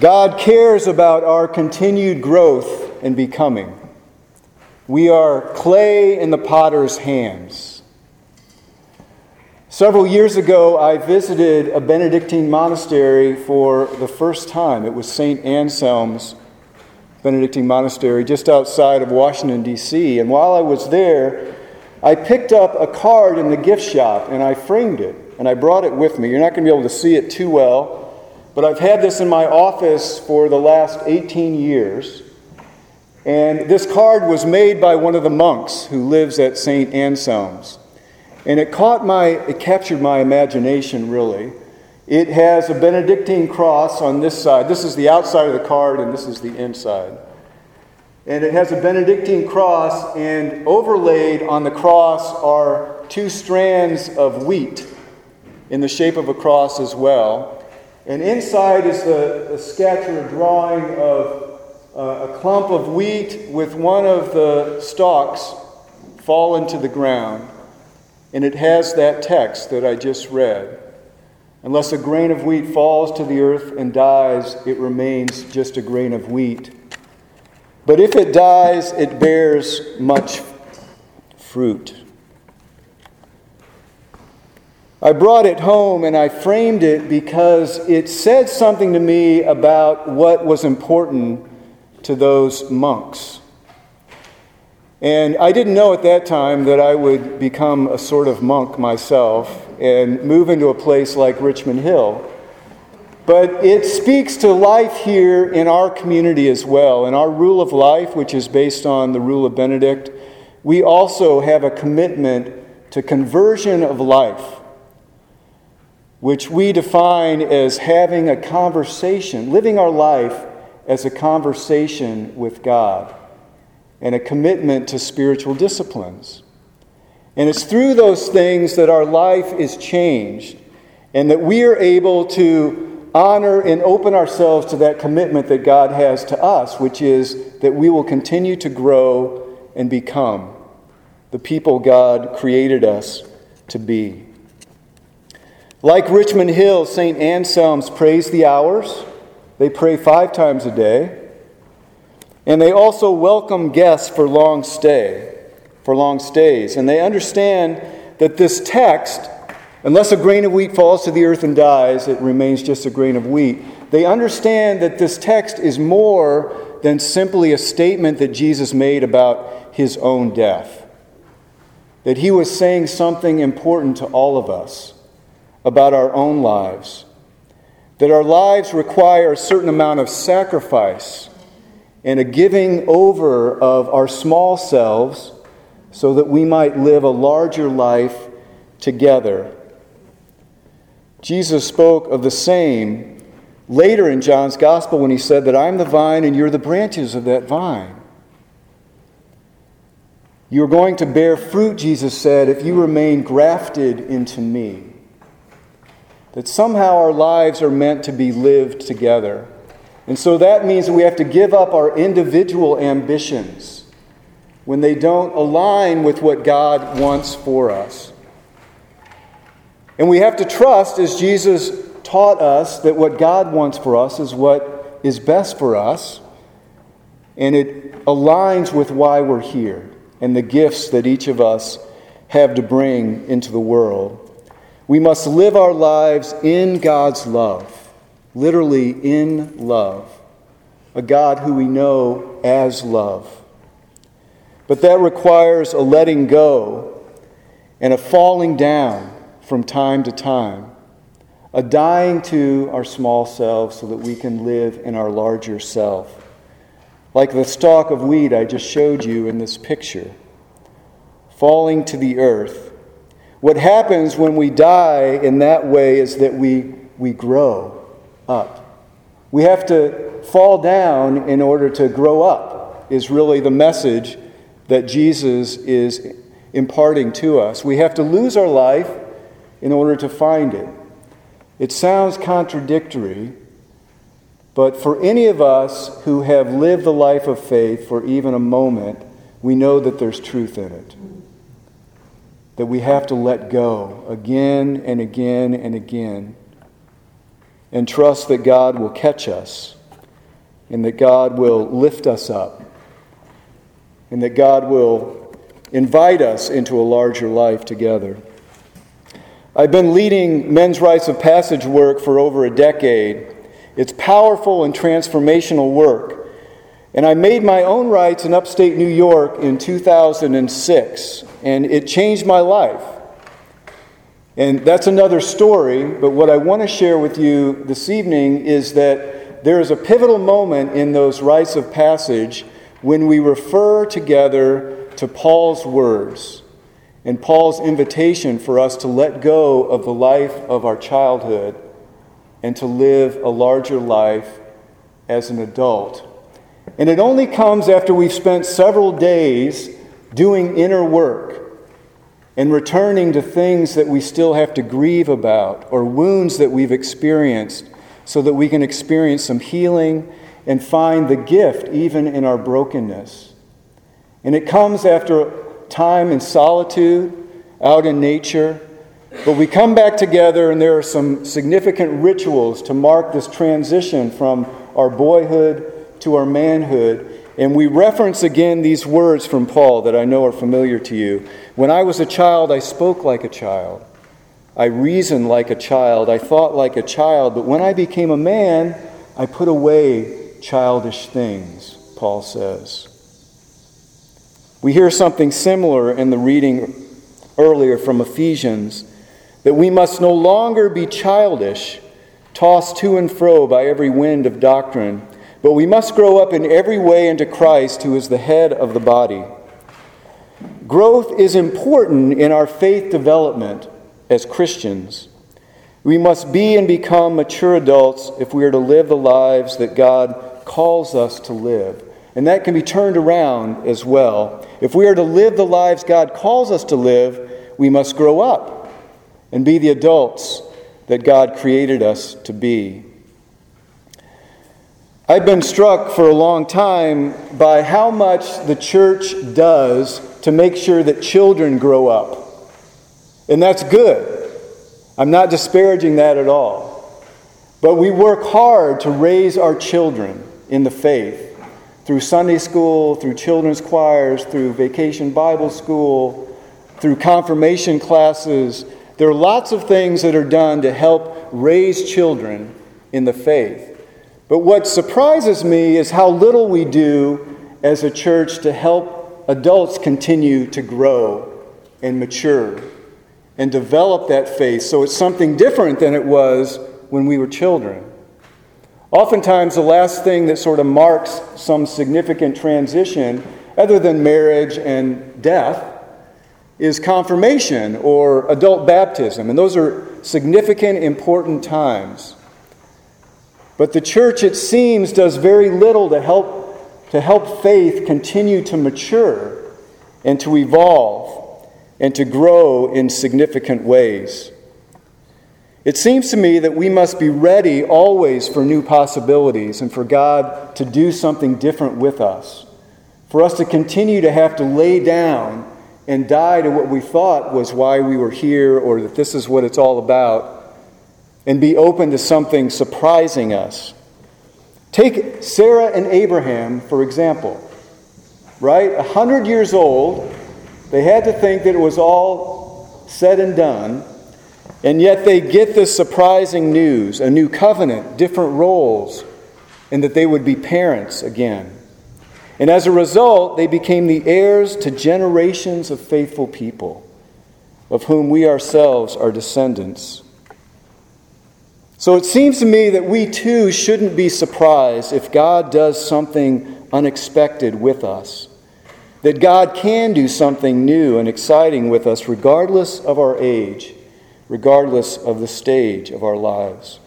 God cares about our continued growth and becoming. We are clay in the potter's hands. Several years ago, I visited a Benedictine monastery for the first time. It was St. Anselm's Benedictine monastery just outside of Washington, D.C. And while I was there, I picked up a card in the gift shop and I framed it and I brought it with me. You're not going to be able to see it too well, but I've had this in my office for the last 18 years. And this card was made by one of the monks who lives at St. Anselm's. And it caught my, it captured my imagination really. It has a Benedictine cross on this side. This is the outside of the card, and this is the inside. And it has a Benedictine cross, and overlaid on the cross are two strands of wheat in the shape of a cross as well. And inside is a, sketch or drawing of uh, a clump of wheat with one of the stalks fallen to the ground. And it has that text that I just read. Unless a grain of wheat falls to the earth and dies, it remains just a grain of wheat. But if it dies, it bears much fruit. I brought it home and I framed it because it said something to me about what was important to those monks. And I didn't know at that time that I would become a sort of monk myself and move into a place like Richmond Hill. But it speaks to life here in our community as well. In our rule of life, which is based on the rule of Benedict, we also have a commitment to conversion of life, which we define as having a conversation, living our life as a conversation with God and a commitment to spiritual disciplines. And it's through those things that our life is changed and that we are able to honor and open ourselves to that commitment that God has to us, which is that we will continue to grow and become the people God created us to be. Like Richmond Hill, St. Anselm's prays the hours they pray five times a day. And they also welcome guests for long stay, for long stays. And they understand that this text, unless a grain of wheat falls to the earth and dies, it remains just a grain of wheat. They understand that this text is more than simply a statement that Jesus made about his own death. That he was saying something important to all of us about our own lives that our lives require a certain amount of sacrifice and a giving over of our small selves so that we might live a larger life together. Jesus spoke of the same later in John's Gospel when he said that I'm the vine and you're the branches of that vine. You're going to bear fruit, Jesus said, if you remain grafted into me. That somehow our lives are meant to be lived together. And so that means that we have to give up our individual ambitions when they don't align with what God wants for us. And we have to trust, as Jesus taught us, that what God wants for us is what is best for us, and it aligns with why we're here and the gifts that each of us have to bring into the world. We must live our lives in God's love, literally in love, a God who we know as love. But that requires a letting go and a falling down from time to time, a dying to our small selves so that we can live in our larger self. Like the stalk of wheat I just showed you in this picture, falling to the earth what happens when we die in that way is that we, we grow up. We have to fall down in order to grow up, is really the message that Jesus is imparting to us. We have to lose our life in order to find it. It sounds contradictory, but for any of us who have lived the life of faith for even a moment, we know that there's truth in it that we have to let go again and again and again and trust that God will catch us and that God will lift us up, and that God will invite us into a larger life together. I've been leading men's rites of passage work for over a decade. It's powerful and transformational work. And I made my own rites in upstate New York in 2006, and it changed my life. And that's another story, but what I want to share with you this evening is that there is a pivotal moment in those rites of passage when we refer together to Paul's words and Paul's invitation for us to let go of the life of our childhood and to live a larger life as an adult. And it only comes after we've spent several days doing inner work and returning to things that we still have to grieve about or wounds that we've experienced so that we can experience some healing and find the gift even in our brokenness. And it comes after time in solitude, out in nature. But we come back together, and there are some significant rituals to mark this transition from our boyhood to our manhood and we reference again these words from Paul that I know are familiar to you. When I was a child, I spoke like a child. I reasoned like a child. I thought like a child. But when I became a man, I put away childish things, Paul says. We hear something similar in the reading earlier from Ephesians that we must no longer be childish, tossed to and fro by every wind of doctrine but we must grow up in every way into Christ, who is the head of the body. Growth is important in our faith development as Christians. We must be and become mature adults if we are to live the lives that God calls us to live. And that can be turned around as well. If we are to live the lives God calls us to live, we must grow up and be the adults that God created us to be. I've been struck for a long time by how much the church does to make sure that children grow up. And that's good. I'm not disparaging that at all. But we work hard to raise our children in the faith through Sunday school, through children's choirs, through vacation Bible school, through confirmation classes. There are lots of things that are done to help raise children in the faith. But what surprises me is how little we do as a church to help adults continue to grow and mature and develop that faith so it's something different than it was when we were children. Oftentimes, the last thing that sort of marks some significant transition, other than marriage and death, is confirmation or adult baptism. And those are significant, important times. But the church, it seems, does very little to help, to help faith continue to mature and to evolve and to grow in significant ways. It seems to me that we must be ready always for new possibilities and for God to do something different with us. For us to continue to have to lay down and die to what we thought was why we were here or that this is what it's all about and be open to something surprising us. Take Sarah and Abraham, for example. Right? A hundred years old, they had to think that it was all said and done, and yet they get this surprising news a new covenant, different roles, and that they would be parents again. And as a result, they became the heirs to generations of faithful people, of whom we ourselves are descendants. So it seems to me that we too shouldn't be surprised if God does something unexpected with us. That God can do something new and exciting with us regardless of our age, regardless of the stage of our lives.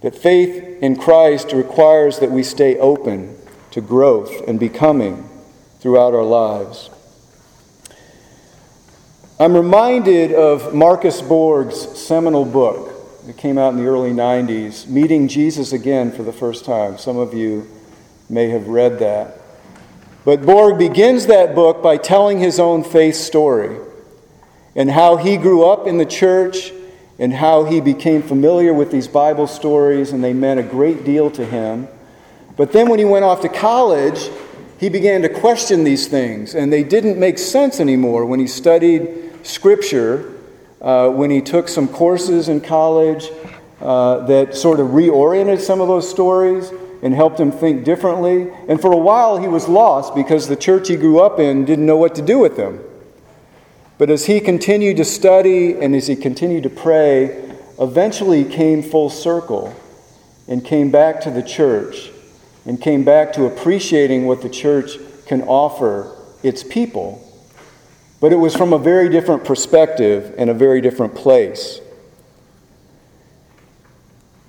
That faith in Christ requires that we stay open to growth and becoming throughout our lives. I'm reminded of Marcus Borg's seminal book, it came out in the early 90s, Meeting Jesus Again for the first time. Some of you may have read that. But Borg begins that book by telling his own faith story and how he grew up in the church and how he became familiar with these Bible stories and they meant a great deal to him. But then when he went off to college, he began to question these things, and they didn't make sense anymore when he studied Scripture, uh, when he took some courses in college uh, that sort of reoriented some of those stories and helped him think differently. And for a while, he was lost because the church he grew up in didn't know what to do with him. But as he continued to study and as he continued to pray, eventually came full circle and came back to the church and came back to appreciating what the church can offer its people. But it was from a very different perspective and a very different place.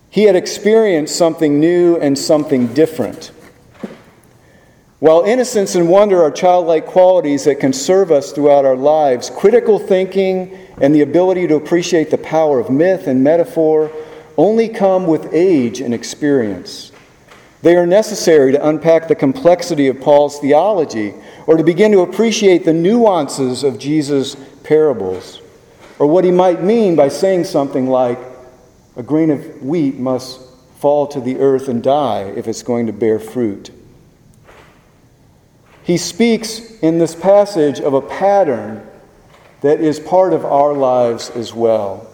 He had experienced something new and something different. While innocence and wonder are childlike qualities that can serve us throughout our lives, critical thinking and the ability to appreciate the power of myth and metaphor only come with age and experience. They are necessary to unpack the complexity of Paul's theology or to begin to appreciate the nuances of Jesus' parables, or what he might mean by saying something like, a grain of wheat must fall to the earth and die if it's going to bear fruit. He speaks in this passage of a pattern that is part of our lives as well.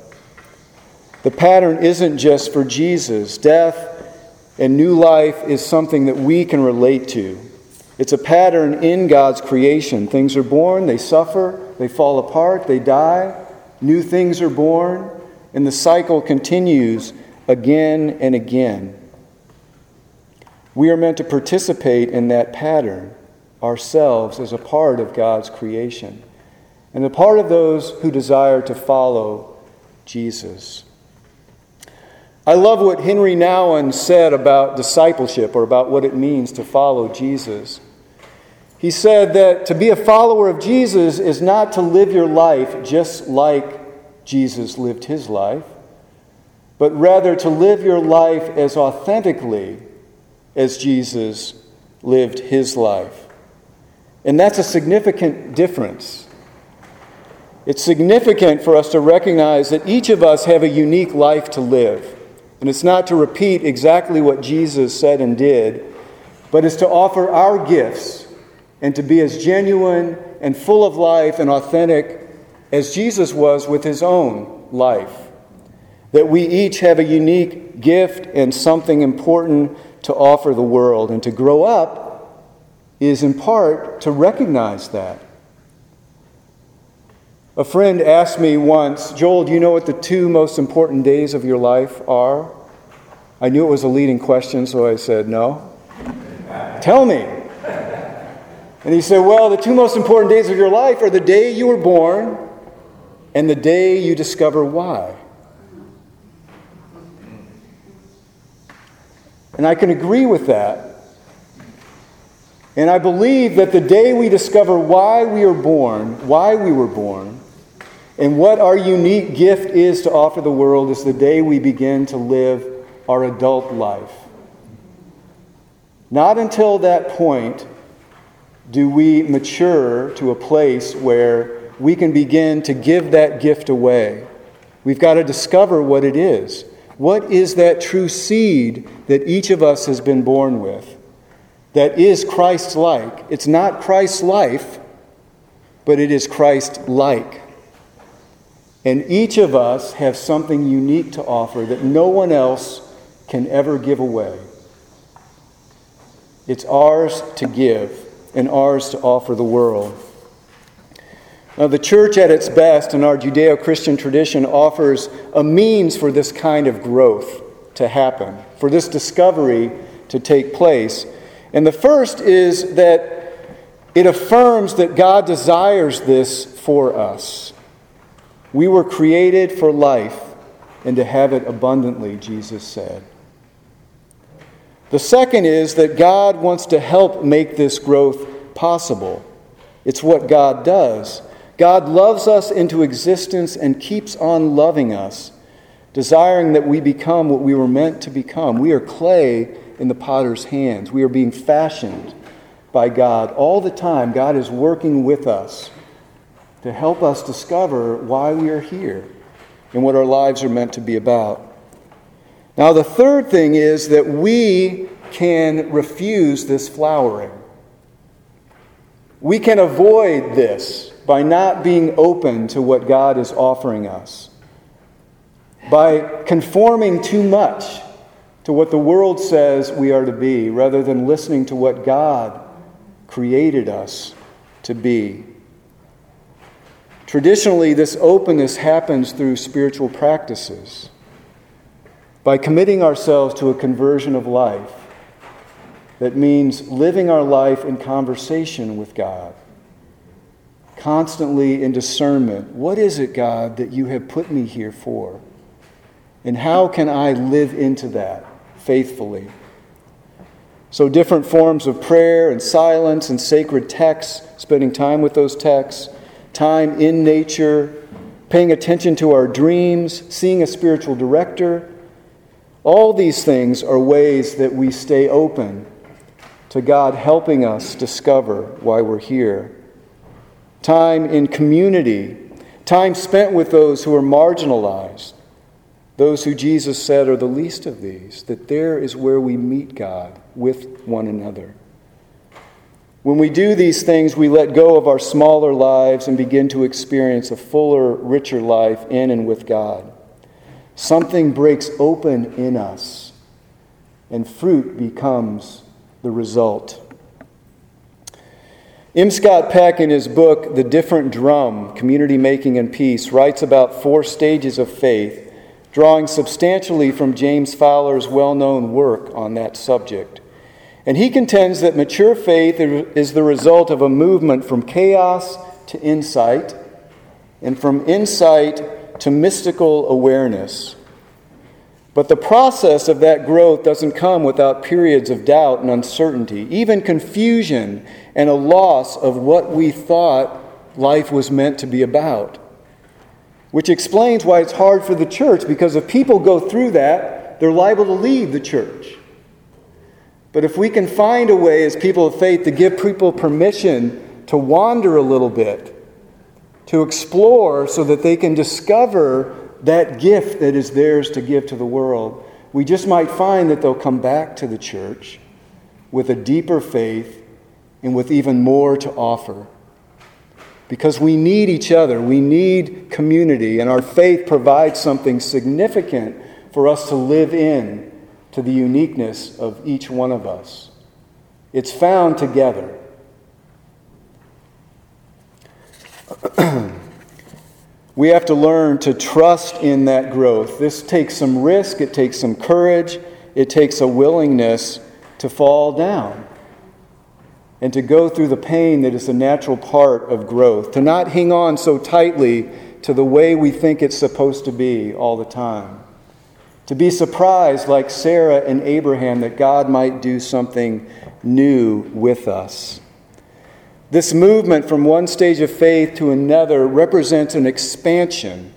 The pattern isn't just for Jesus. Death and new life is something that we can relate to. It's a pattern in God's creation. Things are born, they suffer, they fall apart, they die. New things are born, and the cycle continues again and again. We are meant to participate in that pattern ourselves as a part of God's creation and a part of those who desire to follow Jesus. I love what Henri Nouwen said about discipleship or about what it means to follow Jesus. He said that to be a follower of Jesus is not to live your life just like Jesus lived his life, but rather to live your life as authentically as Jesus lived his life. And that's a significant difference. It's significant for us to recognize that each of us have a unique life to live. And it's not to repeat exactly what Jesus said and did, but it's to offer our gifts and to be as genuine and full of life and authentic as Jesus was with his own life. That we each have a unique gift and something important to offer the world, and to grow up is in part to recognize that. A friend asked me once, Joel, do you know what the two most important days of your life are? I knew it was a leading question, so I said, No. Tell me. And he said, Well, the two most important days of your life are the day you were born and the day you discover why. And I can agree with that and I believe that the day we discover why we are born, why we were born, and what our unique gift is to offer the world is the day we begin to live our adult life. Not until that point do we mature to a place where we can begin to give that gift away. We've got to discover what it is. What is that true seed that each of us has been born with? that is Christ like. It's not Christ's life, but it is Christ like. And each of us have something unique to offer that no one else can ever give away. It's ours to give and ours to offer the world. Now, the church at its best in our Judeo Christian tradition offers a means for this kind of growth to happen, for this discovery to take place. And the first is that it affirms that God desires this for us. We were created for life and to have it abundantly, Jesus said. The second is that God wants to help make this growth possible. It's what God does. God loves us into existence and keeps on loving us, desiring that we become what we were meant to become. We are clay in the potter's hands. We are being fashioned by God all the time. God is working with us to help us discover why we are here and what our lives are meant to be about. Now, the third thing is that we can refuse this flowering. We can avoid this by not being open to what God is offering us, by conforming too much to what the world says we are to be, rather than listening to what God created us to be. Traditionally, this openness happens through spiritual practices. By committing ourselves to a conversion of life, that means living our life in conversation with God, constantly in discernment. What is it, God, that you have put me here for? And how can I live into that faithfully? So, different forms of prayer and silence and sacred texts, spending time with those texts, time in nature, paying attention to our dreams, seeing a spiritual director. All these things are ways that we stay open to God helping us discover why we're here. Time in community, time spent with those who are marginalized, those who Jesus said are the least of these, that there is where we meet God with one another. When we do these things, we let go of our smaller lives and begin to experience a fuller, richer life in and with God. Something breaks open in us, and fruit becomes the result. M. Scott Peck, in his book, The Different Drum Community Making and Peace, writes about four stages of faith, drawing substantially from James Fowler's well known work on that subject. And he contends that mature faith is the result of a movement from chaos to insight, and from insight to mystical awareness. But the process of that growth doesn't come without periods of doubt and uncertainty, even confusion and a loss of what we thought life was meant to be about. Which explains why it's hard for the church, because if people go through that, they're liable to leave the church. But if we can find a way as people of faith to give people permission to wander a little bit, to explore so that they can discover that gift that is theirs to give to the world, we just might find that they'll come back to the church with a deeper faith and with even more to offer. Because we need each other, we need community, and our faith provides something significant for us to live in to the uniqueness of each one of us. It's found together. We have to learn to trust in that growth. This takes some risk, it takes some courage, it takes a willingness to fall down and to go through the pain that is a natural part of growth, to not hang on so tightly to the way we think it's supposed to be all the time to be surprised, like Sarah and Abraham, that God might do something new with us. This movement from one stage of faith to another represents an expansion,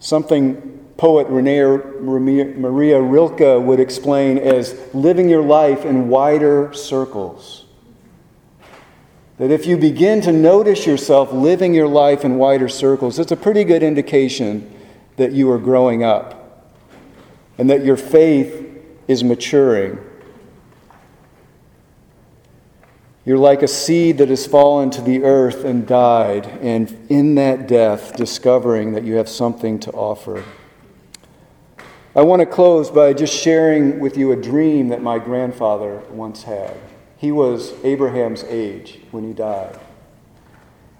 something poet Rainer Maria Rilke would explain as living your life in wider circles. That if you begin to notice yourself living your life in wider circles, it's a pretty good indication that you are growing up and that your faith is maturing. You're like a seed that has fallen to the earth and died, and in that death, discovering that you have something to offer. I want to close by just sharing with you a dream that my grandfather once had. He was Abraham's age when he died.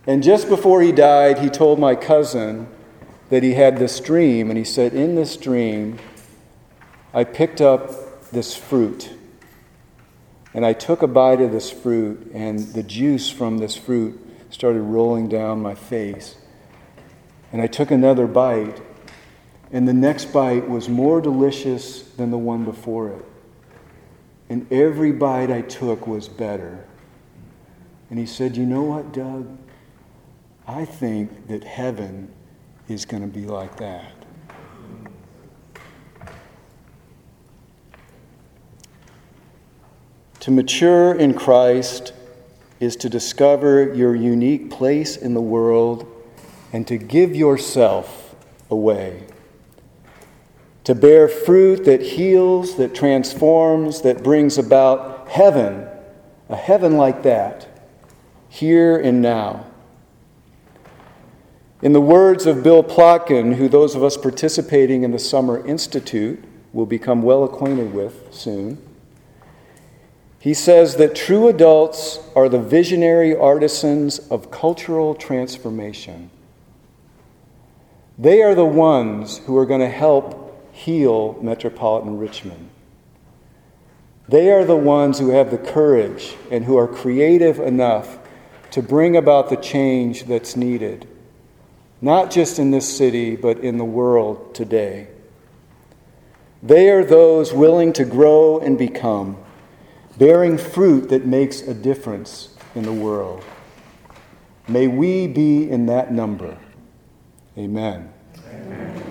And just before he died, he told my cousin that he had this dream, and he said, In this dream, I picked up this fruit and I took a bite of this fruit, and the juice from this fruit started rolling down my face. And I took another bite, and the next bite was more delicious than the one before it. And every bite I took was better. And he said, You know what, Doug? I think that heaven is going to be like that. To mature in Christ is to discover your unique place in the world and to give yourself away. to bear fruit that heals, that transforms, that brings about heaven, a heaven like that, here and now. In the words of Bill Plotkin, who those of us participating in the Summer Institute will become well acquainted with soon, he says that true adults are the visionary artisans of cultural transformation. They are the ones who are going to help heal metropolitan Richmond. They are the ones who have the courage and who are creative enough to bring about the change that's needed, not just in this city, but in the world today. They are those willing to grow and become, bearing fruit that makes a difference in the world. May we be in that number. Amen. Amen.